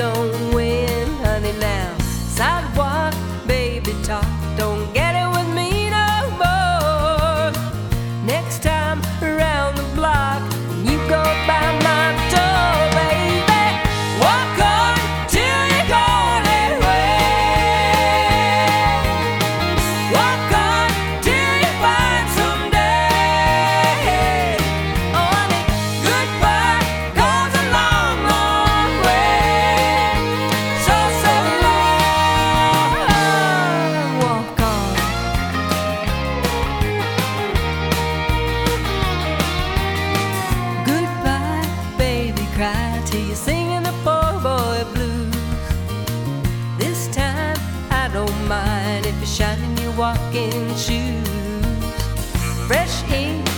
don't wait. See you singing the poor boy blues. This time I don't mind if you're shining your walking shoes. Fresh ink